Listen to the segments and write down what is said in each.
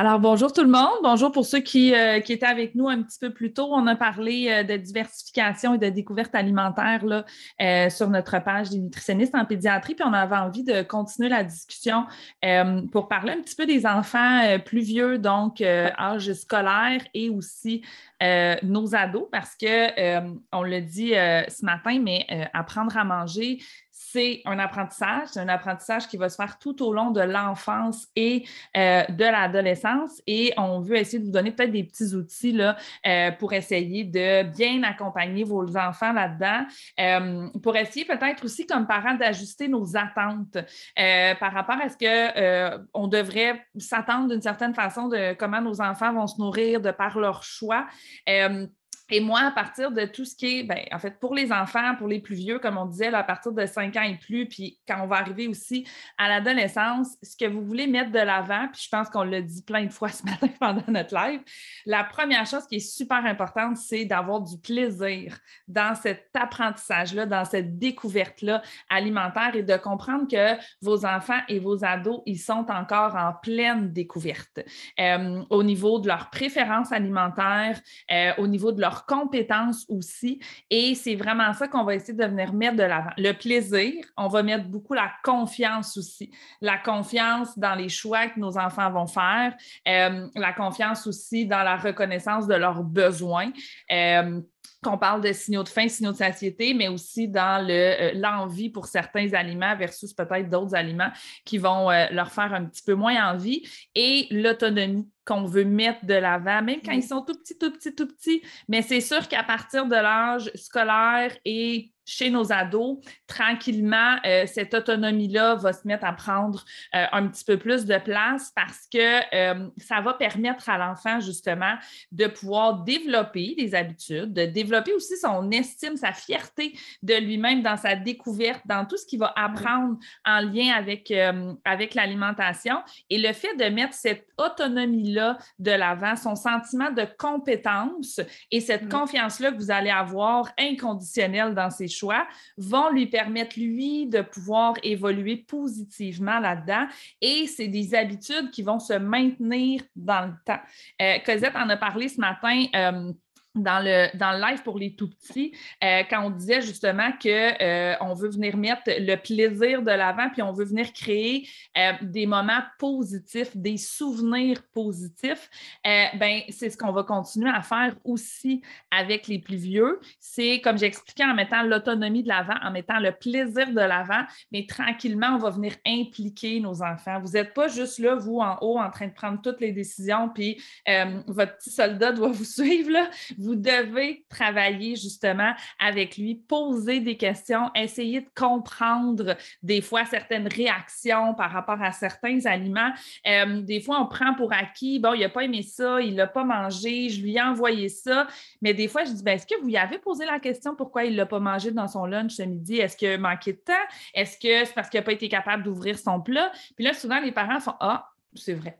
Alors, bonjour tout le monde. Bonjour pour ceux qui, euh, qui, étaient avec nous un petit peu plus tôt. On a parlé euh, de diversification et de découverte alimentaire euh, sur notre page des nutritionnistes en pédiatrie. Puis on avait envie de continuer la discussion pour parler un petit peu des enfants plus vieux, donc âge scolaire et aussi nos ados, parce que on le dit ce matin, mais apprendre à manger, c'est un apprentissage, c'est un apprentissage qui va se faire tout au long de l'enfance et euh, de l'adolescence. Et on veut essayer de vous donner peut-être des petits outils euh, pour essayer de bien accompagner vos enfants là-dedans, euh, pour essayer peut-être aussi comme parents d'ajuster nos attentes par rapport à ce que on devrait s'attendre d'une certaine façon de comment nos enfants vont se nourrir de par leur choix. Et moi, à partir de tout ce qui est, ben, en fait, pour les enfants, pour les plus vieux, comme on disait, à partir de 5 ans et plus, puis quand on va arriver aussi à l'adolescence, ce que vous voulez mettre de l'avant, puis je pense qu'on l'a dit plein de fois ce matin pendant notre live, la première chose qui est super importante, c'est d'avoir du plaisir dans cet apprentissage-là, dans cette découverte-là alimentaire et de comprendre que vos enfants et vos ados, ils sont encore en pleine découverte. Euh, au niveau de leurs préférences alimentaires, euh, au niveau de leur compétences aussi. Et c'est vraiment ça qu'on va essayer de venir mettre de l'avant. Le plaisir, on va mettre beaucoup la confiance aussi. La confiance dans les choix que nos enfants vont faire, euh, la confiance aussi dans la reconnaissance de leurs besoins. Euh, qu'on parle de signaux de faim, signaux de satiété, mais aussi dans euh, l'envie pour certains aliments versus peut-être d'autres aliments qui vont leur faire un petit peu moins envie et l'autonomie qu'on veut mettre de l'avant, même quand ils sont tout petits, tout petits, tout petits. Mais c'est sûr qu'à partir de l'âge scolaire et chez nos ados, tranquillement, euh, cette autonomie-là va se mettre à prendre euh, un petit peu plus de place parce que euh, ça va permettre à l'enfant, justement, de pouvoir développer des habitudes, de développer aussi son estime, sa fierté de lui-même dans sa découverte, dans tout ce qu'il va apprendre en lien avec, avec l'alimentation. Et le fait de mettre cette autonomie-là de l'avant, son sentiment de compétence et cette confiance-là que vous allez avoir inconditionnelle dans ses choix, vont lui permettre, lui, de pouvoir évoluer positivement là-dedans. Et c'est des habitudes qui vont se maintenir dans le temps. Euh, Cosette en a parlé ce matin. Euh, dans le, dans le live pour les tout petits, euh, quand on disait justement qu'on euh, veut venir mettre le plaisir de l'avant, puis on veut venir créer euh, des moments positifs, des souvenirs positifs, ben, c'est ce qu'on va continuer à faire aussi avec les plus vieux. C'est, comme j'expliquais, en mettant l'autonomie de l'avant, en mettant le plaisir de l'avant, mais tranquillement, on va venir impliquer nos enfants. Vous n'êtes pas juste là, vous, en haut, en train de prendre toutes les décisions, puis votre petit soldat doit vous suivre. Là devez travailler justement avec lui, poser des questions, essayer de comprendre des fois certaines réactions par rapport à certains aliments. Euh, des fois, on prend pour acquis, bon, il n'a pas aimé ça, il ne l'a pas mangé, je lui ai envoyé ça. Mais des fois, je dis, ben, est-ce que vous y avez posé la question pourquoi il ne l'a pas mangé dans son lunch ce midi? Est-ce qu'il manquait de temps? Est-ce que c'est parce qu'il n'a pas été capable d'ouvrir son plat? Puis là, souvent, les parents font, ah, c'est vrai.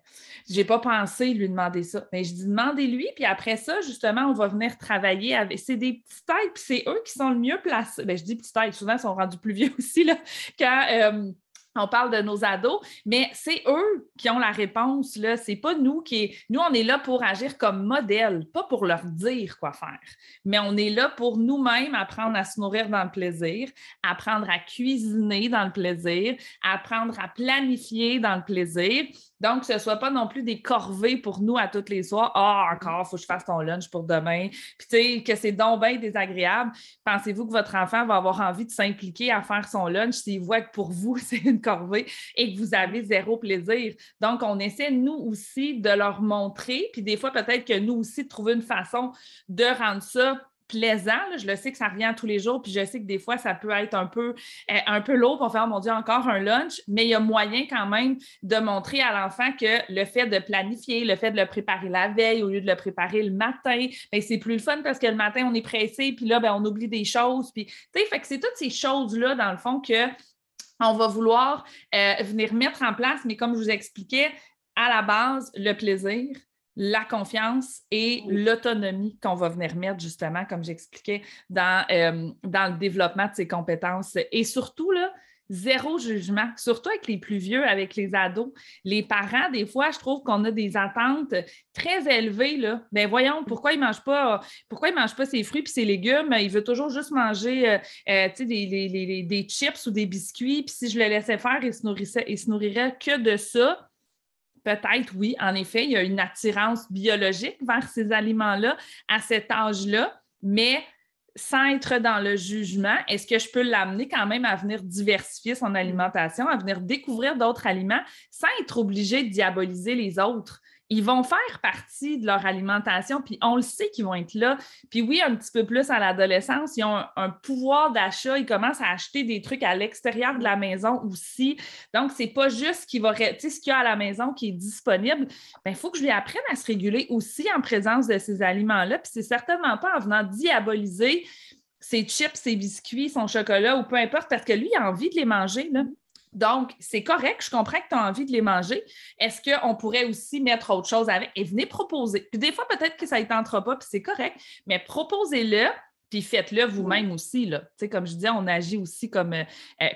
J'ai pas pensé lui demander ça. Mais je dis demandez-lui, puis après ça, justement, on va venir travailler avec. C'est des petites têtes, puis c'est eux qui sont le mieux placés. Bien, je dis petites têtes, souvent, ils sont rendus plus vieux aussi, là, quand. Euh, on parle de nos ados, mais c'est eux qui ont la réponse. Ce n'est pas nous qui. Nous, on est là pour agir comme modèle, pas pour leur dire quoi faire. Mais on est là pour nous-mêmes apprendre à se nourrir dans le plaisir, apprendre à cuisiner dans le plaisir, apprendre à planifier dans le plaisir. Donc, ce ne soit pas non plus des corvées pour nous à toutes les soirs. Ah, encore, il faut que je fasse ton lunch pour demain. Puis, tu sais, que c'est donc bien désagréable. Pensez-vous que votre enfant va avoir envie de s'impliquer à faire son lunch s'il voit que pour vous, c'est une corvée et que vous avez zéro plaisir? Donc, on essaie, nous aussi, de leur montrer. Puis, des fois, peut-être que nous aussi, de trouver une façon de rendre ça plaisant. Je le sais que ça revient tous les jours, puis je sais que des fois, ça peut être un peu, euh, un peu lourd pour faire, mon Dieu, encore un lunch, mais il y a moyen quand même de montrer à l'enfant que le fait de planifier, le fait de le préparer la veille au lieu de le préparer le matin, ben, c'est plus le fun parce que le matin, on est pressé, puis là, ben, on oublie des choses. Puis, fait que c'est toutes ces choses-là, dans le fond, que on va vouloir euh, venir mettre en place, mais comme je vous expliquais, à la base, le plaisir, la confiance et l'autonomie qu'on va venir mettre justement, comme j'expliquais, dans, euh, dans le développement de ces compétences. Et surtout, là, zéro jugement, surtout avec les plus vieux, avec les ados. Les parents, des fois, je trouve qu'on a des attentes très élevées. Là. Ben voyons, pourquoi ils ne mangent pas, pourquoi ils mangent pas ses fruits et ses légumes? Il veut toujours juste manger euh, euh, des, des, chips ou des biscuits. Puis si je le laissais faire, il se, nourrissait, il se nourrirait que de ça. Peut-être, oui, en effet, il y a une attirance biologique vers ces aliments-là à cet âge-là, mais sans être dans le jugement, est-ce que je peux l'amener quand même à venir diversifier son alimentation, à venir découvrir d'autres aliments sans être obligé de diaboliser les autres? Ils vont faire partie de leur alimentation, puis on le sait qu'ils vont être là. Puis oui, un petit peu plus à l'adolescence, ils ont un, pouvoir d'achat, ils commencent à acheter des trucs à l'extérieur de la maison aussi. Donc, c'est pas juste qu'il va, ce qu'il y a à la maison qui est disponible. Il faut que je lui apprenne à se réguler aussi en présence de ces aliments-là. Puis c'est certainement pas en venant diaboliser ses chips, ses biscuits, son chocolat ou peu importe, parce que lui, il a envie de les manger. Là. Donc, c'est correct, je comprends que tu as envie de les manger. Est-ce qu'on pourrait aussi mettre autre chose avec? Et venez proposer. Puis des fois, peut-être que ça ne tentera pas, puis c'est correct, mais proposez-le, puis faites-le vous-même aussi. Là. Tu sais, comme je disais, on agit aussi comme, euh,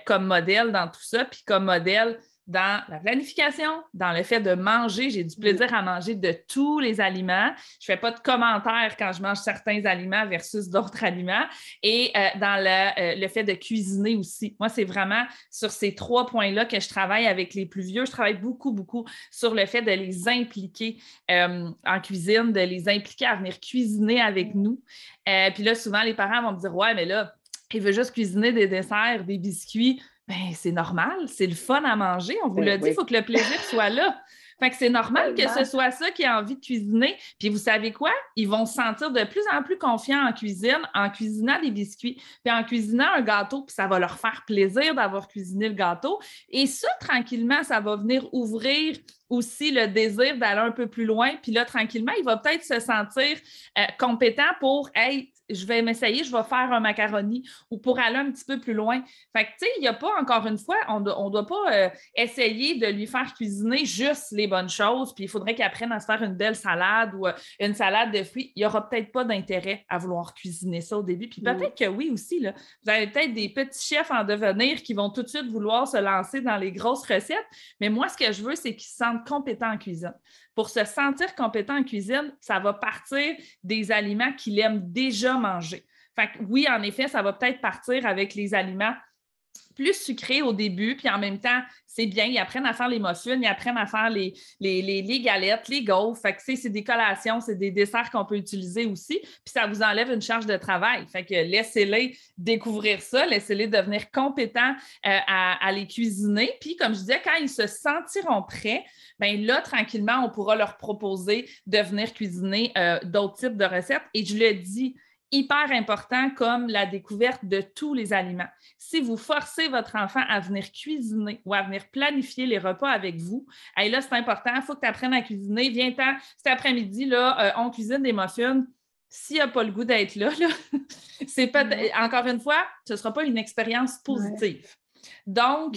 comme modèle dans tout ça, puis comme modèle dans la planification, dans le fait de manger. J'ai du plaisir à manger de tous les aliments. Je ne fais pas de commentaires quand je mange certains aliments versus d'autres aliments. Et euh, dans le, euh, le, fait de cuisiner aussi. Moi, c'est vraiment sur ces trois points-là que je travaille avec les plus vieux. Je travaille beaucoup, beaucoup sur le fait de les impliquer euh, en cuisine, de les impliquer à venir cuisiner avec nous. puis là, souvent, les parents vont me dire Ouais, mais là, il veut juste cuisiner des desserts, des biscuits ben, c'est normal, c'est le fun à manger. On vous ben l'a dit, il faut que le plaisir soit là. Fait que c'est normal que ce soit ça qui a envie de cuisiner. Puis vous savez quoi? Ils vont se sentir de plus en plus confiants en cuisine en cuisinant des biscuits, puis en cuisinant un gâteau, puis ça va leur faire plaisir d'avoir cuisiné le gâteau. Et ça, tranquillement, ça va venir ouvrir aussi le désir d'aller un peu plus loin. Puis là, tranquillement, il va peut-être se sentir euh, compétent pour, hey, je vais m'essayer, je vais faire un macaroni ou pour aller un petit peu plus loin. Fait que, tu sais, il n'y a pas, encore une fois, on ne doit pas euh, essayer de lui faire cuisiner juste les bonnes choses, puis il faudrait qu'il apprenne à se faire une belle salade ou euh, une salade de fruits. Il n'y aura peut-être pas d'intérêt à vouloir cuisiner ça au début. Puis peut-être que oui aussi, là, vous avez peut-être des petits chefs en devenir qui vont tout de suite vouloir se lancer dans les grosses recettes, mais moi, ce que je veux, c'est qu'ils se sentent compétents en cuisine pour se sentir compétent en cuisine, ça va partir des aliments qu'il aime déjà manger. Fait oui, en effet, ça va peut-être partir avec les aliments plus sucrés au début, puis en même temps, c'est bien, ils apprennent à faire les muffins, ils apprennent à faire les, les, galettes, les gaufres. Fait que c'est des collations, c'est des desserts qu'on peut utiliser aussi, puis ça vous enlève une charge de travail. Fait que laissez-les découvrir ça, laissez-les devenir compétents euh, à, les cuisiner. Puis, comme je disais, quand ils se sentiront prêts, bien là, tranquillement, on pourra leur proposer de venir cuisiner euh, d'autres types de recettes. Et je le dis, hyper important comme la découverte de tous les aliments. Si vous forcez votre enfant à venir cuisiner ou à venir planifier les repas avec vous, et là, c'est important, il faut que tu apprennes à cuisiner. Viens-t'en, cet après-midi, là, euh, on cuisine des muffins. S'il n'a pas le goût d'être là, c'est pas, encore une fois, ce ne sera pas une expérience positive. Donc,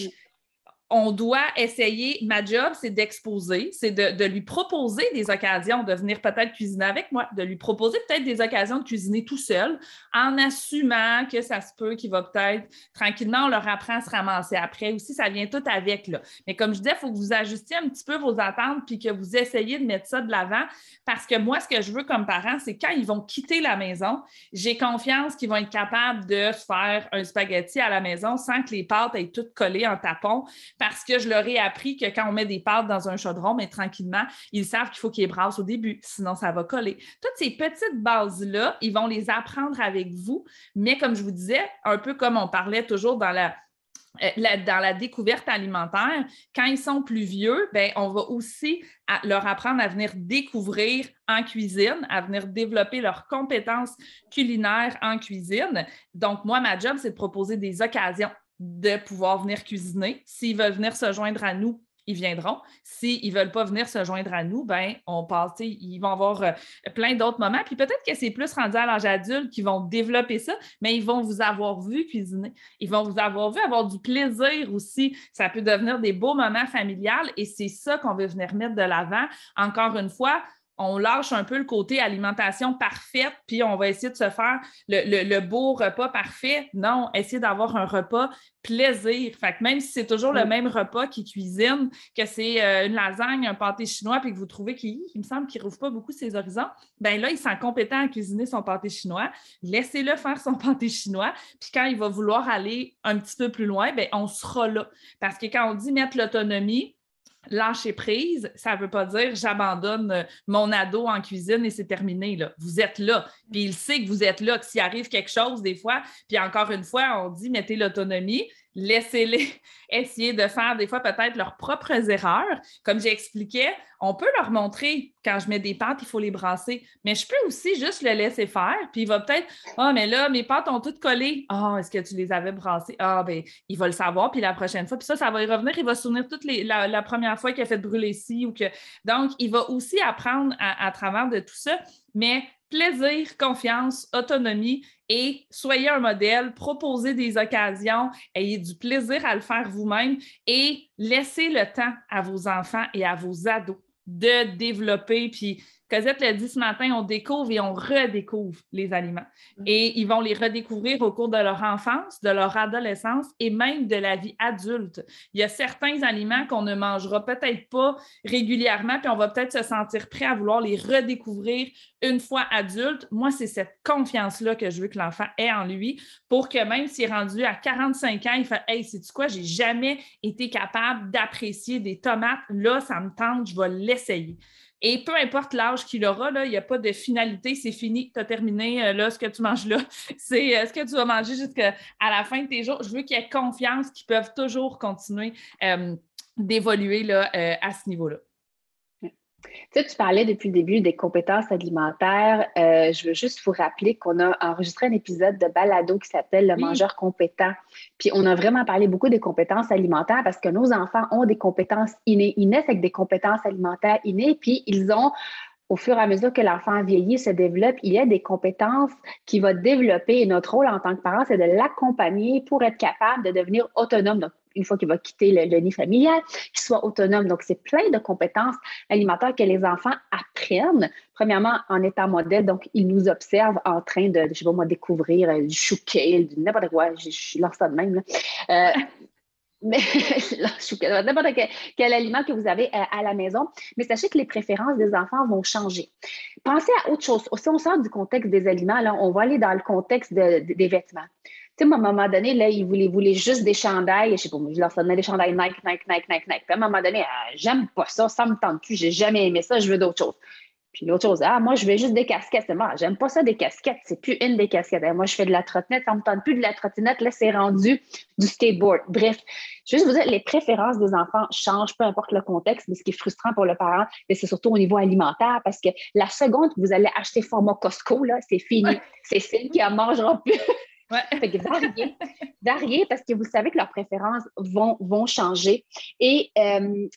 on doit essayer, ma job, c'est d'exposer, c'est de, lui proposer des occasions de venir peut-être cuisiner avec moi, de lui proposer peut-être des occasions de cuisiner tout seul, en assumant que ça se peut qu'il va peut-être tranquillement, on leur apprend à se ramasser après aussi, ça vient tout avec. Là. Mais comme je disais, il faut que vous ajustiez un petit peu vos attentes puis que vous essayez de mettre ça de l'avant parce que moi, ce que je veux comme parent, c'est quand ils vont quitter la maison, j'ai confiance qu'ils vont être capables de faire un spaghetti à la maison sans que les pâtes aient toutes collées en tapon parce que je leur ai appris que quand on met des pâtes dans un chaudron, mais tranquillement, ils savent qu'il faut qu'ils brassent au début, sinon ça va coller. Toutes ces petites bases-là, ils vont les apprendre avec vous, mais comme je vous disais, un peu comme on parlait toujours dans la euh, dans la découverte alimentaire, quand ils sont plus vieux, ben, on va aussi leur apprendre à venir découvrir en cuisine, à venir développer leurs compétences culinaires en cuisine. Donc, moi, ma job, c'est de proposer des occasions de pouvoir venir cuisiner. S'ils veulent venir se joindre à nous, ils viendront. S'ils ne veulent pas venir se joindre à nous, ben on passe, ils vont avoir euh, plein d'autres moments. Puis peut-être que c'est plus rendu à l'âge adulte qu'ils vont développer ça, mais ils vont vous avoir vu cuisiner. Ils vont vous avoir vu avoir du plaisir aussi. Ça peut devenir des beaux moments familiales et c'est ça qu'on veut venir mettre de l'avant. Encore une fois, on lâche un peu le côté alimentation parfaite, puis on va essayer de se faire le, beau repas parfait. Non, essayer d'avoir un repas plaisir. Fait que même si c'est toujours le même repas qui cuisine, que c'est euh, une lasagne, un pâté chinois, puis que vous trouvez qu'il me semble qu'il rouvre pas beaucoup ses horizons, ben là, il sent compétent à cuisiner son pâté chinois. Laissez-le faire son pâté chinois. Puis quand il va vouloir aller un petit peu plus loin, ben on sera là. Parce que quand on dit mettre l'autonomie, lâcher prise, ça ne veut pas dire j'abandonne euh, mon ado en cuisine et c'est terminé. Vous êtes là. Puis il sait que vous êtes là, que s'il arrive quelque chose des fois, puis encore une fois, on dit mettez l'autonomie, laissez-les essayer de faire des fois peut-être leurs propres erreurs. Comme j'expliquais, on peut leur montrer quand je mets des pâtes, il faut les brasser, mais je peux aussi juste le laisser faire, puis il va peut-être Ah, mais là, mes pâtes ont toutes collé. Ah, est-ce que tu les avais brassées? Ah, bien, il va le savoir, puis la prochaine fois, puis ça, ça va y revenir, il va se souvenir toute la, première fois qu'il a fait brûler ci ou que. Donc, il va aussi apprendre à travers de tout ça, mais plaisir, confiance, autonomie et soyez un modèle, proposez des occasions, ayez du plaisir à le faire vous-même et laissez le temps à vos enfants et à vos ados de développer puis Cosette l'a dit ce matin, on découvre et on redécouvre les aliments. Mm. Et ils vont les redécouvrir au cours de leur enfance, de leur adolescence et même de la vie adulte. Il y a certains aliments qu'on ne mangera peut-être pas régulièrement, puis on va peut-être se sentir prêt à vouloir les redécouvrir une fois adulte. Moi, c'est cette confiance-là que je veux que l'enfant ait en lui pour que même s'il est rendu à 45 ans, il fait Hey, sais-tu quoi, j'ai jamais été capable d'apprécier des tomates. Là, ça me tente, je vais l'essayer. Et peu importe l'âge qu'il aura, il n'y a pas de finalité, c'est fini, tu as terminé, euh, là, ce que tu manges là, c'est euh, ce que tu vas manger jusqu'à la fin de tes jours. Je veux qu'il y ait confiance qu'ils peuvent toujours continuer euh, d'évoluer à ce niveau-là. Tu sais, tu parlais depuis le début des compétences alimentaires. Euh, je veux juste vous rappeler qu'on a enregistré un épisode de balado qui s'appelle Le mangeur compétent. Puis on a vraiment parlé beaucoup des compétences alimentaires parce que nos enfants ont des compétences innées. Ils naissent avec des compétences alimentaires innées, puis ils ont au fur et à mesure que l'enfant vieillit, se développe, il y a des compétences qu'il va développer. Et notre rôle en tant que parent, c'est de l'accompagner pour être capable de devenir autonome. Donc, une fois qu'il va quitter le, nid familial, qu'il soit autonome. Donc, c'est plein de compétences alimentaires que les enfants apprennent. Premièrement, en étant modèle, donc ils nous observent en train de, je sais pas moi, découvrir euh, du chou du n'importe quoi. Je, lance ça de même. Euh, mais n'importe quel, aliment que vous avez euh, à, la maison. Mais sachez que les préférences des enfants vont changer. Pensez à autre chose. Si on sort du contexte des aliments, là, on va aller dans le contexte des vêtements. Tu sais, à un moment donné, là, ils voulaient, juste des chandails. Je sais pas, je leur donnais des chandails Nike, Nike, Nike, Nike, Nike. Puis à un moment donné, ah, j'aime pas ça, ça me tente plus, j'ai jamais aimé ça, je veux d'autres choses. Puis l'autre chose, ah, moi, je veux juste des casquettes. C'est moi, j'aime pas ça, des casquettes. C'est plus une des casquettes. moi, je fais de la trottinette. Ça me tente plus de la trottinette. Là, c'est rendu du skateboard. Bref, juste vous dire, les préférences des enfants changent, peu importe le contexte. Mais ce qui est frustrant pour le parent, c'est surtout au niveau alimentaire parce que la seconde que vous allez acheter format Costco, là, c'est fini. C'est celle qui en mangera plus. Ouais. Fait que varier, parce que vous savez que leurs préférences vont, vont changer. Et euh,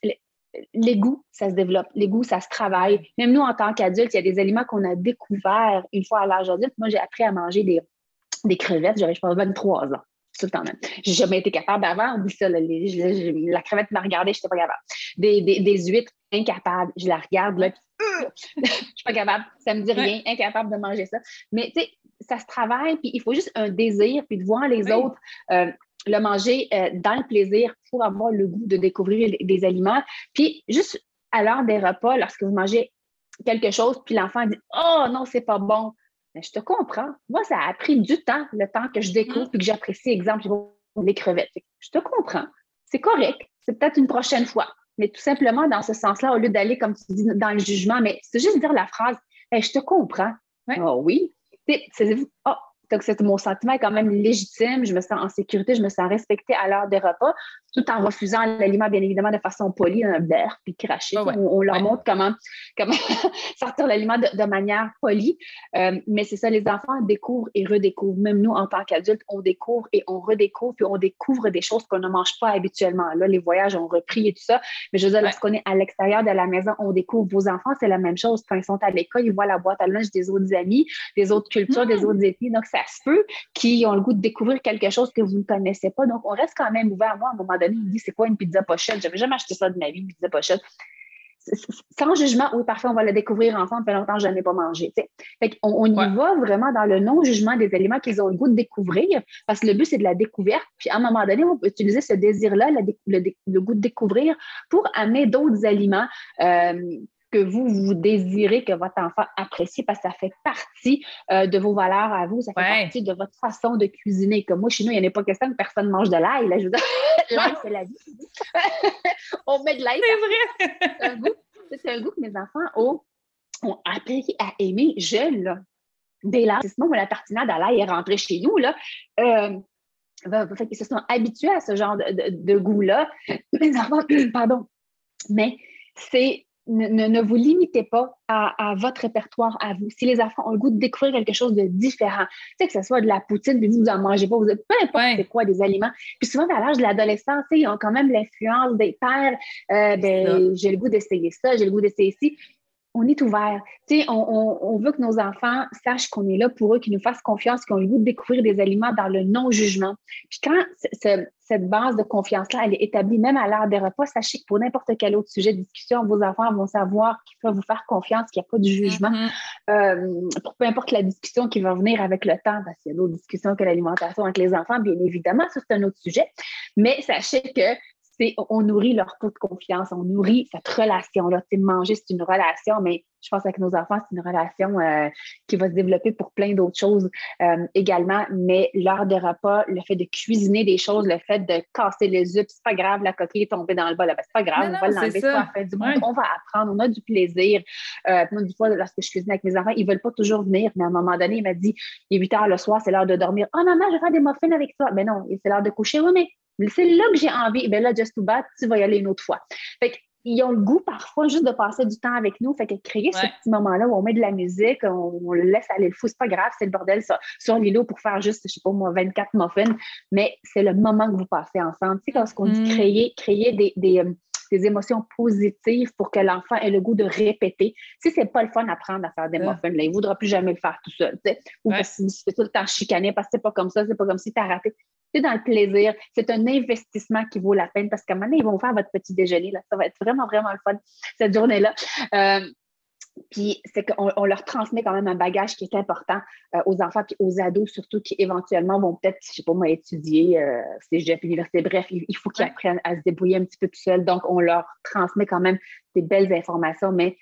les goûts, ça se développe. Les goûts, ça se travaille. Même nous, en tant qu'adultes, il y a des aliments qu'on a découverts une fois à l'âge adulte. Moi, j'ai appris à manger des, des crevettes, j'avais, je pense, 23 ans. tout le temps même. J'ai jamais été capable avant, on dit ça, la crevette m'a regardé, je n'étais pas capable. Des, des, huîtres, incapable. Je la regarde, là, puis, je suis pas capable. Ça me dit rien, incapable de manger ça. Mais tu sais, ça se travaille, puis il faut juste un désir, puis de voir les autres. Euh, le manger euh, dans le plaisir pour avoir le goût de découvrir des aliments. Puis juste à l'heure des repas, lorsque vous mangez quelque chose, puis l'enfant dit Oh non, c'est pas bon. Mais je te comprends. Moi, ça a pris du temps, le temps que je découvre mm. puis que j'apprécie, exemple, les crevettes. Je te comprends. C'est correct. C'est peut-être une prochaine fois. Mais tout simplement, dans ce sens-là, au lieu d'aller, comme tu dis, dans le jugement, mais c'est juste dire la phrase Je te comprends. Oh, oui. Oh, donc, mon sentiment est quand même légitime. Je me sens en sécurité, je me sens respectée à l'heure des repas, tout en refusant l'aliment, bien évidemment, de façon polie, un beurre, puis cracher. on, leur montre comment, comment sortir l'aliment de, manière polie. Euh, mais c'est ça, les enfants découvrent et redécouvrent. Même nous, en tant qu'adultes, on découvre et on redécouvre, puis on découvre des choses qu'on ne mange pas habituellement. Là, les voyages ont repris et tout ça. Mais je veux dire, lorsqu'on est à l'extérieur de la maison, on découvre. Vos enfants, c'est la même chose. Quand ils sont à l'école, ils voient la boîte à linge des autres amis, des autres cultures, des mmh. autres ethnies. Donc, ça se peut qu'ils ont le goût de découvrir quelque chose que vous ne connaissez pas. Donc, on reste quand même ouvert. Moi, à un moment donné, il me dit c'est quoi une pizza pochette? J'avais jamais acheté ça de ma vie, une pizza pochette. Sans jugement, oui, parfois, on va le découvrir ensemble, fait longtemps que je n'en ai pas mangé. Fait on, on y va vraiment dans le non-jugement des aliments qu'ils ont le goût de découvrir, parce que le but, c'est de la découverte. Puis à un moment donné, on peut utiliser ce désir-là, le, goût de découvrir, pour amener d'autres aliments euh, que vous, vous désirez que votre enfant apprécie parce que ça fait partie euh, de vos valeurs à vous, ça fait partie de votre façon de cuisiner. Comme moi, chez nous, il n'y a pas question que personne mange de l'ail. Là, je l'ail, c'est la vie. On met de l'ail. C'est vrai. C'est un, un, goût que mes enfants ont, appris à aimer jeune. Là. Dès là, c'est où la tartinade à l'ail est rentrée chez nous. Là. Euh, fait qu'ils se sont habitués à ce genre de, de goût-là. Mes enfants, pardon. Mais c'est ne, vous limitez pas à, votre répertoire à vous. Si les enfants ont le goût de découvrir quelque chose de différent, tu sais, que ce soit de la poutine, puis vous n'en mangez pas, vous êtes peu importe c'est quoi des aliments. Puis souvent, à l'âge de l'adolescence, ils ont quand même l'influence des pères. Euh, ben, j'ai le goût d'essayer ça, j'ai le goût d'essayer ci on est ouvert. Tu sais, on, veut que nos enfants sachent qu'on est là pour eux, qu'ils nous fassent confiance, qu'ils ont le goût de découvrir des aliments dans le non-jugement. Puis quand cette base de confiance-là, elle est établie même à l'heure des repas, sachez que pour n'importe quel autre sujet de discussion, vos enfants vont savoir qu'ils peuvent vous faire confiance, qu'il n'y a pas de jugement. Mm-hmm. Euh, pour peu importe la discussion qui va venir avec le temps, parce qu'il y a d'autres discussions que l'alimentation avec les enfants, bien évidemment, ça c'est un autre sujet. Mais sachez que on nourrit leur taux de confiance, on nourrit cette relation-là. Manger, c'est une relation, mais je pense avec nos enfants, c'est une relation euh, qui va se développer pour plein d'autres choses euh, également. Mais l'heure de repas, le fait de cuisiner des choses, le fait de casser les œufs, c'est pas grave, la coquille est tombée dans le bol, ben, c'est pas grave, on va l'enlever, à la fin du monde, on va apprendre, on a du plaisir. Euh, du fois, lorsque je cuisine avec mes enfants, ils veulent pas toujours venir, mais à un moment donné, il m'a dit, il est 8 heures le soir, c'est l'heure de dormir. Oh maman, je vais faire des muffins avec toi. Mais non, c'est l'heure de coucher. Oui, mais c'est là que j'ai envie. Ben là, just to bat, tu vas y aller une autre fois. Fait ils ont le goût parfois juste de passer du temps avec nous. Fait que créer ce petit moment-là où on met de la musique, on, le laisse aller le fou, c'est pas grave, c'est le bordel sur, sur l'îlot pour faire juste, je sais pas moi, 24 muffins, mais c'est le moment que vous passez ensemble. Tu sais, quand on dit mm. créer, créer des, des, euh, des, émotions positives pour que l'enfant ait le goût de répéter. Si c'est pas le fun d'apprendre à faire des muffins, là, il voudra plus jamais le faire tout seul. Tu sais. Ou ouais. si tu tout le temps chicané parce que c'est pas comme ça, c'est pas comme si tu as raté c'est dans le plaisir. C'est un investissement qui vaut la peine parce qu'à un moment donné, ils vont faire votre petit déjeuner. Là. Ça va être vraiment, vraiment le fun cette journée-là. Euh, puis c'est qu'on leur transmet quand même un bagage qui est important euh, aux enfants puis aux ados, surtout qui éventuellement vont peut-être, je sais pas moi, étudier euh, cégep, université. Bref, il, faut qu'ils apprennent à se débrouiller un petit peu tout seuls. Donc, on leur transmet quand même des belles informations, mais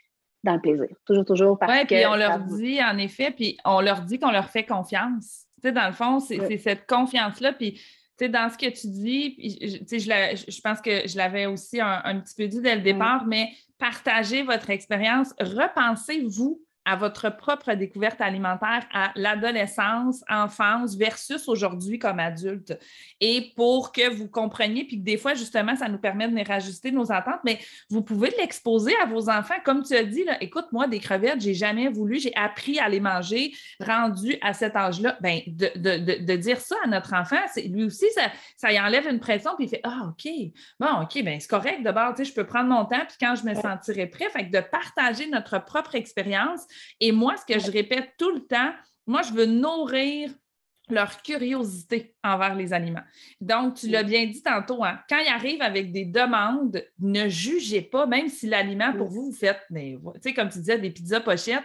dans le plaisir. Toujours, toujours. Oui, puis on leur dit, en effet, puis on leur dit qu'on leur fait confiance. Tu sais, dans le fond, c'est cette confiance-là. Puis, tu sais, dans ce que tu dis, je, pense que je l'avais aussi un, un, petit peu dit dès le départ, mais partagez votre expérience, repensez-vous à votre propre découverte alimentaire à l'adolescence, enfance versus aujourd'hui comme adulte. Et pour que vous compreniez, puis que des fois, justement, ça nous permet de venir ajuster nos attentes, mais vous pouvez l'exposer à vos enfants. Comme tu as dit, là, écoute, moi, des crevettes, j'ai jamais voulu, j'ai appris à les manger, rendu à cet âge-là. Ben, de, de, de, dire ça à notre enfant, lui aussi, ça, ça y enlève une pression, puis il fait Ah, OK, bon, OK, ben c'est correct d'abord, tu sais, je peux prendre mon temps, puis quand je me sentirai prêt, fait que de partager notre propre expérience, et moi, ce que je répète tout le temps, moi, je veux nourrir leur curiosité envers les aliments. Donc, tu l'as bien dit tantôt, hein, quand ils arrivent avec des demandes, ne jugez pas, même si l'aliment pour vous, vous faites, tu sais, comme tu disais, des pizzas pochettes,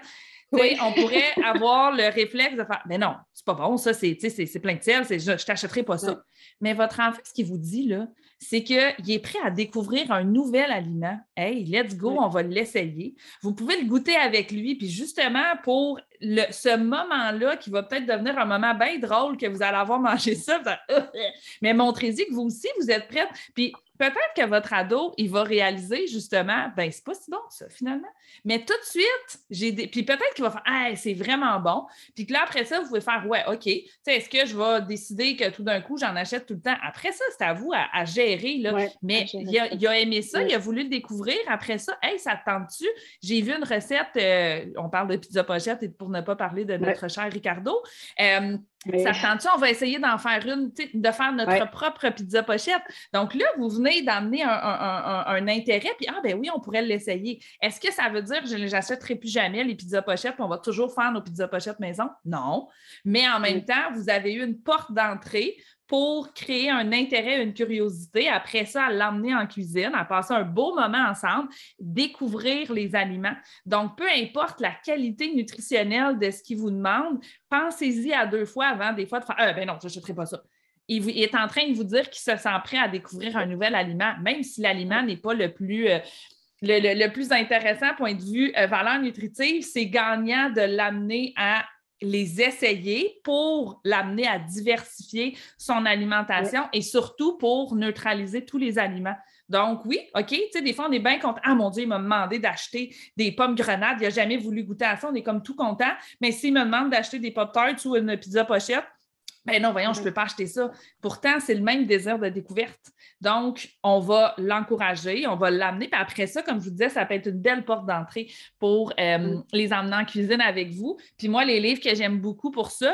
on pourrait avoir le réflexe de faire Mais non, c'est pas bon, ça, c'est plein de sel, je, je t'achèterai pas ça. Mais votre enfant, ce qu'il vous dit, là, c'est qu'il est prêt à découvrir un nouvel aliment. Hey, let's go, on va l'essayer. Vous pouvez le goûter avec lui, puis justement, pour ce moment-là, qui va peut-être devenir un moment bien drôle que vous allez avoir mangé ça, mais montrez-y que vous aussi, vous êtes prête. Puis peut-être que votre ado, il va réaliser justement, ben c'est pas si bon ça finalement. Mais tout de suite, j'ai des... puis peut-être qu'il va faire, ah, c'est vraiment bon. Puis que là après ça, vous pouvez faire, ouais, ok. est-ce que je vais décider que tout d'un coup j'en achète tout le temps? Après ça, c'est à vous à, gérer là. Mais il a, aimé ça, il a voulu le découvrir. Après ça, hey, ça te tente-tu? J'ai vu une recette. Euh, on parle de pizza pochette et pour ne pas parler de notre cher Ricardo. Euh, ça tente On va essayer d'en faire une, de faire notre propre pizza pochette. Donc là, vous venez d'amener un, intérêt, puis ah ben oui, on pourrait l'essayer. Est-ce que ça veut dire que je n'achèterai plus jamais les pizzas pochettes, puis on va toujours faire nos pizzas pochettes maison? Non. Mais en même temps, vous avez eu une porte d'entrée pour créer un intérêt, une curiosité. Après ça, à l'emmener en cuisine, à passer un beau moment ensemble, découvrir les aliments. Donc, peu importe la qualité nutritionnelle de ce qu'il vous demande, pensez-y à deux fois avant, des fois, de faire Ah, ben non, je n'achèterai pas ça. Il, est en train de vous dire qu'il se sent prêt à découvrir un nouvel aliment, même si l'aliment n'est pas le plus. Euh, le, plus intéressant point de vue euh, valeur nutritive, c'est gagnant de l'amener à les essayer pour l'amener à diversifier son alimentation et surtout pour neutraliser tous les aliments. Donc, oui, OK, tu sais, des fois, on est bien content. Ah, mon Dieu, il m'a demandé d'acheter des pommes grenades. Il n'a jamais voulu goûter à ça. On est comme tout content. Mais s'il me demande d'acheter des pop-tarts ou une pizza pochette, ben non, voyons, je ne peux pas acheter ça. Pourtant, c'est le même désir de découverte. Donc, on va l'encourager, on va l'amener. Puis après ça, comme je vous disais, ça peut être une belle porte d'entrée pour euh, mm. les emmener en cuisine avec vous. Puis moi, les livres que j'aime beaucoup pour ça,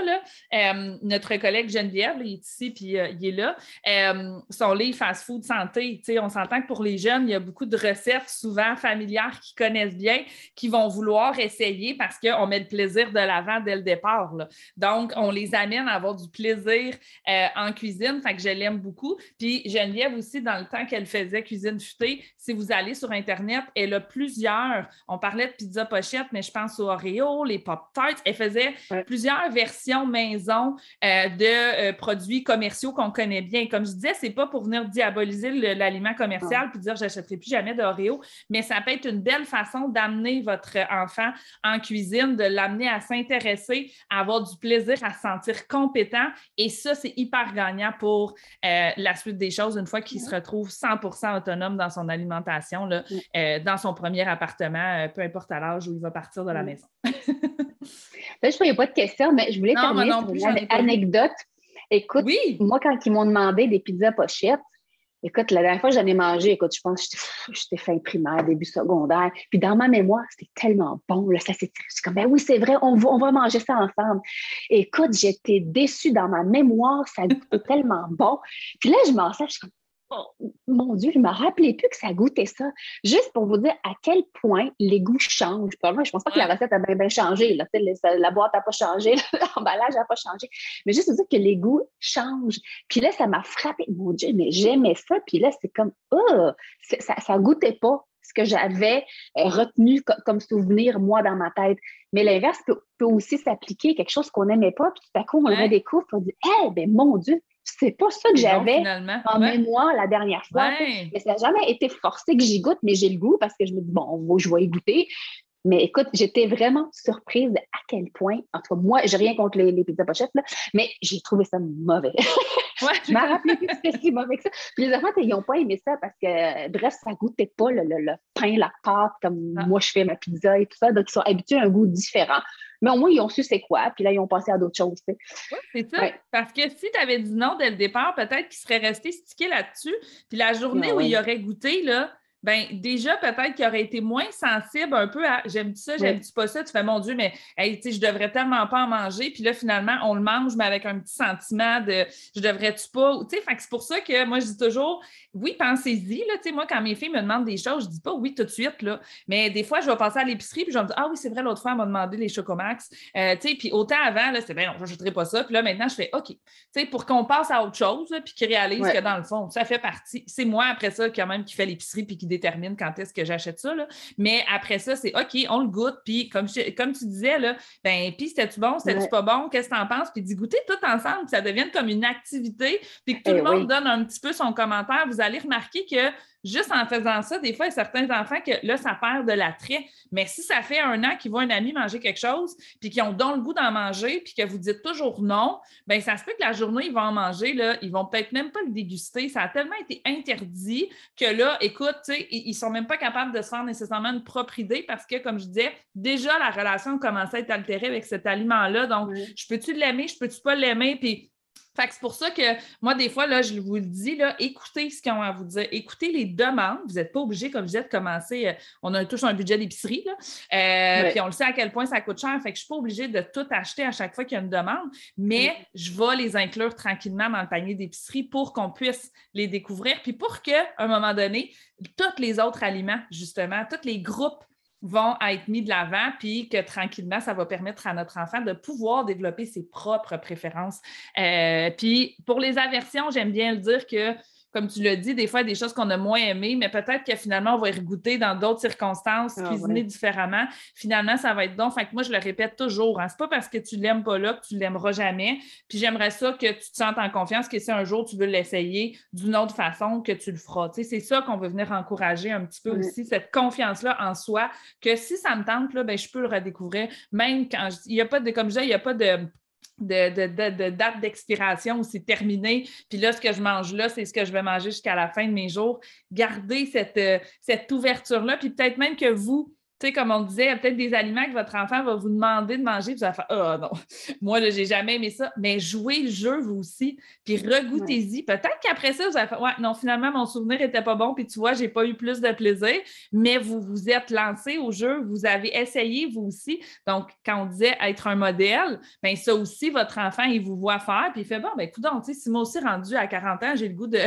euh, notre collègue Geneviève, il est ici, puis euh, il est là, son livre Fast Food Santé. On s'entend que pour les jeunes, il y a beaucoup de recettes souvent familières qu'ils connaissent bien, qui vont vouloir essayer parce qu'on met le plaisir de l'avant dès le départ. Donc, on les amène à avoir du plaisir plaisir euh, en cuisine. Fait que je l'aime beaucoup. Puis Geneviève aussi, dans le temps qu'elle faisait cuisine futée, si vous allez sur Internet, elle a plusieurs. On parlait de pizza pochette, mais je pense aux Oreo, les Pop-Tarts. Elle faisait plusieurs versions maison euh, de euh, produits commerciaux qu'on connaît bien. Comme je disais, c'est pas pour venir diaboliser l'aliment commercial puis dire j'achèterai plus jamais d'Oreo, mais ça peut être une belle façon d'amener votre enfant en cuisine, de l'amener à s'intéresser, à avoir du plaisir, à se sentir compétent et ça, c'est hyper gagnant pour euh, la suite des choses une fois qu'il se retrouve 100% autonome dans son alimentation, là, euh, dans son premier appartement, euh, peu importe à l'âge où il va partir de la maison. Là, je ne pas de questions, mais je voulais terminer sur une anecdote. Écoute, moi, quand ils m'ont demandé des pizzas pochettes, Écoute, la dernière fois que j'en ai mangé, écoute, je pense que j'étais fin primaire, début secondaire. Puis dans ma mémoire, c'était tellement bon. Là, ça s'est suis comme, ben oui, c'est vrai, on va, on va manger ça ensemble. Écoute, j'étais déçue dans ma mémoire, ça goûtait tellement bon. Puis là, je m'en sers, je suis comme, Oh, mon Dieu, je ne me rappelais plus que ça goûtait ça. Juste pour vous dire à quel point les goûts changent. je ne pense pas que la recette a bien, changé. La boîte n'a pas changé, l'emballage n'a pas changé. Mais juste pour dire que les goûts changent. Puis là, ça m'a frappé. Mon Dieu, mais j'aimais ça. Puis là, c'est comme, oh, ça ne goûtait pas ce que j'avais euh, retenu comme souvenir, moi, dans ma tête. Mais l'inverse peut, aussi s'appliquer, quelque chose qu'on n'aimait pas, puis tout à coup, on le redécouvre, on dit, eh, ben mon Dieu, c'est pas ça que j'avais en mémoire la dernière fois. Mais ça n'a jamais été forcé que j'y goûte, mais j'ai le goût parce que je me dis, bon, je vais y goûter. Mais écoute, j'étais vraiment surprise à quel point, en tout cas, moi, j'ai rien contre les, les pizzas pochettes, là, mais j'ai trouvé ça mauvais. Ouais. je m'en rappelais plus que si mauvais que ça. Puis les enfants, ils n'ont pas aimé ça parce que, bref, ça goûtait pas le, le, pain, la pâte, comme ah. moi, je fais ma pizza et tout ça. Donc, ils sont habitués à un goût différent. Mais au moins, ils ont su c'est quoi, puis là, ils ont passé à d'autres choses. Oui, c'est ça. Parce que si tu avais dit non dès le départ, peut-être qu'ils seraient restés stickés là-dessus. Puis la journée où ils auraient goûté, là, ben déjà, peut-être qu'il aurait été moins sensible un peu à j'aime ça, j'aime pas ça. Tu fais mon Dieu, mais hey, je devrais tellement pas en manger. Puis là, finalement, on le mange, mais avec un petit sentiment de je devrais-tu pas? Tu sais, c'est pour ça que moi, je dis toujours oui, pensez-y. Là, moi, quand mes filles me demandent des choses, je dis pas oui tout de suite. Là. Mais des fois, je vais passer à l'épicerie puis je vais me dire Ah oui, c'est vrai, l'autre fois, elle m'a demandé les Chocomax. Euh, puis autant avant, là, c'était bien, non, je n'achèterai pas ça. Puis là, maintenant, je fais OK. pour qu'on passe à autre chose, puis qu'ils réalisent que dans le fond, ça fait partie. C'est moi, après ça, quand même, qui fait l'épicerie puis qui détermine quand est-ce que j'achète ça. Là. Mais après ça, c'est OK, on le goûte. Puis comme, comme tu disais, là, ben, puis c'était-tu bon, c'était-tu pas bon, qu'est-ce que tu en penses? Puis d'y goûter tout ensemble, que ça devienne comme une activité, puis que tout le eh monde donne un petit peu son commentaire. Vous allez remarquer que juste en faisant ça, des fois, il y a certains enfants que là, ça perd de l'attrait. Mais si ça fait un an qu'ils voient un ami manger quelque chose, puis qu'ils ont donc le goût d'en manger, puis que vous dites toujours non, bien, ça se peut que la journée, ils vont en manger, là, ils vont peut-être même pas le déguster. Ça a tellement été interdit que là, écoute, ils ne sont même pas capables de se faire nécessairement une propre idée parce que, comme je disais, déjà, la relation commençait à être altérée avec cet aliment-là. Donc, je peux-tu l'aimer, je peux-tu pas l'aimer? Puis c'est pour ça que moi, des fois, là, je vous le dis, là, écoutez ce qu'ils ont à vous dire. Écoutez les demandes. Vous n'êtes pas obligé, comme je disais, de commencer. Euh, on a tous un budget d'épicerie, euh, puis on le sait à quel point ça coûte cher. Fait que je ne suis pas obligée de tout acheter à chaque fois qu'il y a une demande, mais je vais les inclure tranquillement dans le panier d'épicerie pour qu'on puisse les découvrir, puis pour qu'à un moment donné, tous les autres aliments, justement, tous les groupes vont être mis de l'avant, puis que tranquillement, ça va permettre à notre enfant de pouvoir développer ses propres préférences. Euh, puis pour les aversions, j'aime bien le dire que comme tu l'as dit, des fois, des choses qu'on a moins aimées, mais peut-être que finalement, on va y regoûter dans d'autres circonstances, ah, cuisiner différemment. Finalement, ça va être bon. Fait que moi, je le répète toujours. Hein. C'est pas parce que tu l'aimes pas là que tu l'aimeras jamais. Puis j'aimerais ça que tu te sentes en confiance que si un jour tu veux l'essayer d'une autre façon, que tu le feras. c'est ça qu'on veut venir encourager un petit peu aussi, cette confiance-là en soi, que si ça me tente, là, ben, je peux le redécouvrir. Même quand il n'y a pas de, comme je disais, il n'y a pas de de, date d'expiration où c'est terminé. Puis là, ce que je mange là, c'est ce que je vais manger jusqu'à la fin de mes jours. Gardez cette, euh, cette ouverture-là. Puis peut-être même que vous, tu sais, comme on disait, il y a peut-être des aliments que votre enfant va vous demander de manger, vous allez faire Ah oh, non, moi, là, j'ai jamais aimé ça. Mais jouez le jeu, vous aussi, puis regoutez-y. Peut-être qu'après ça, vous allez faire Ouais, non, finalement, mon souvenir n'était pas bon, puis tu vois, j'ai pas eu plus de plaisir, mais vous vous êtes lancé au jeu, vous avez essayé, vous aussi. Donc, quand on disait être un modèle, bien, ça aussi, votre enfant, il vous voit faire, puis il fait Bon, ben écoute, si moi aussi rendu à 40 ans, j'ai le goût de,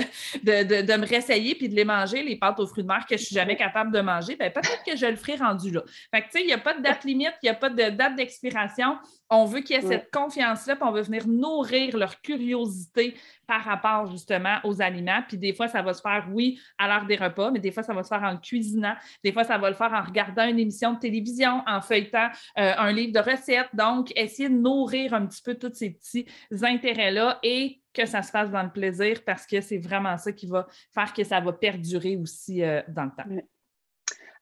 de, de, me réessayer puis de les manger, les pâtes aux fruits de mer que je suis jamais capable de manger, bien, peut-être que je le ferai rendu là. Fait que, tu sais, il n'y a pas de date limite, il n'y a pas de date d'expiration. On veut qu'il y ait cette confiance-là, puis on veut venir nourrir leur curiosité par rapport justement aux aliments. Puis des fois, ça va se faire, oui, à l'heure des repas, mais des fois, ça va se faire en cuisinant. Des fois, ça va le faire en regardant une émission de télévision, en feuilletant euh, un livre de recettes. Donc, essayer de nourrir un petit peu tous ces petits intérêts-là et que ça se fasse dans le plaisir parce que c'est vraiment ça qui va faire que ça va perdurer aussi euh, dans le temps.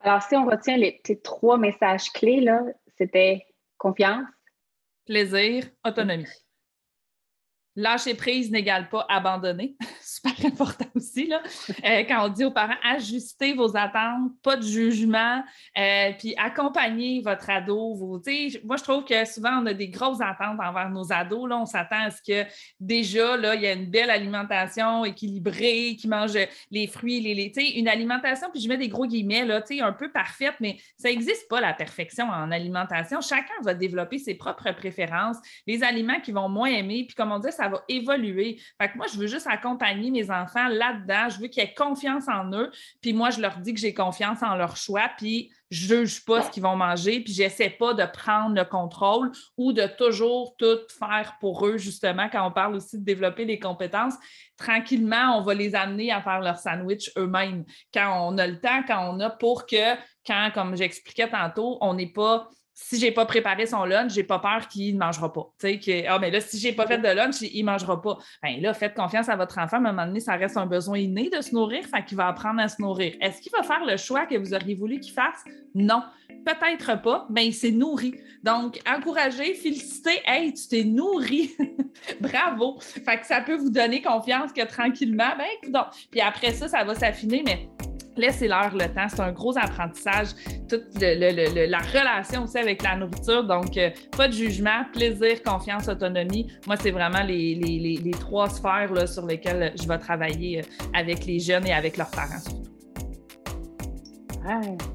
Alors, si on retient les, trois messages clés, là, c'était confiance, plaisir, autonomie. Lâcher prise n'égale pas abandonner. Super important aussi. Là. Euh, quand on dit aux parents, ajustez vos attentes, pas de jugement, euh, puis accompagnez votre ado. Vos, moi, je trouve que souvent, on a des grosses attentes envers nos ados. Là. On s'attend à ce que déjà, là, il y a une belle alimentation équilibrée, qui mange les fruits, les laits. Une alimentation, puis je mets des gros guillemets, là, un peu parfaite, mais ça n'existe pas la perfection en alimentation. Chacun va développer ses propres préférences, les aliments qu'ils vont moins aimer. Puis comme on dit, ça va évoluer. Moi, je veux juste accompagner mes enfants là-dedans. Je veux qu'ils aient confiance en eux. Puis moi, je leur dis que j'ai confiance en leur choix. Puis je juge pas ce qu'ils vont manger. Puis j'essaie pas de prendre le contrôle ou de toujours tout faire pour eux, justement, quand on parle aussi de développer les compétences. Tranquillement, on va les amener à faire leur sandwich eux-mêmes quand on a le temps, quand on a pour que, quand, comme j'expliquais tantôt, on n'est pas si j'ai pas préparé son lunch, j'ai pas peur qu'il ne mangera pas. Que, ah, mais là, si j'ai pas fait de lunch, il ne mangera pas. Bien là, faites confiance à votre enfant. À un moment donné, ça reste un besoin inné de se nourrir, fait qu'il va apprendre à se nourrir. Est-ce qu'il va faire le choix que vous auriez voulu qu'il fasse? Non. Peut-être pas, mais il s'est nourri. Donc, encouragez, félicitez. Hey, tu t'es nourri. Bravo. Fait que ça peut vous donner confiance que tranquillement, ben, Puis après ça, ça va s'affiner, mais Laissez-leur le temps. C'est un gros apprentissage. Toute la relation aussi avec la nourriture. Donc, euh, pas de jugement, plaisir, confiance, autonomie. Moi, c'est vraiment les, trois sphères sur lesquelles je vais travailler euh, avec les jeunes et avec leurs parents.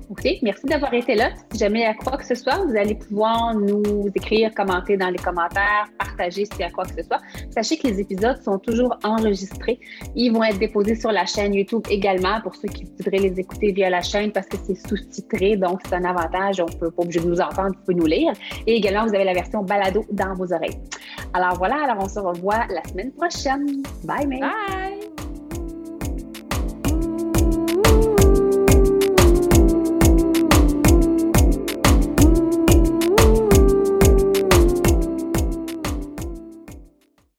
OK. Merci d'avoir été là. Si jamais il y a quoi que ce soit, vous allez pouvoir nous écrire, commenter dans les commentaires, partager s'il y a quoi que ce soit. Sachez que les épisodes sont toujours enregistrés. Ils vont être déposés sur la chaîne YouTube également pour ceux qui voudraient les écouter via la chaîne parce que c'est sous-titré. Donc, c'est un avantage. On peut pas obligé de nous entendre, vous pouvez nous lire. Et également, vous avez la version balado dans vos oreilles. Alors voilà, alors on se revoit la semaine prochaine. Bye, May. Bye.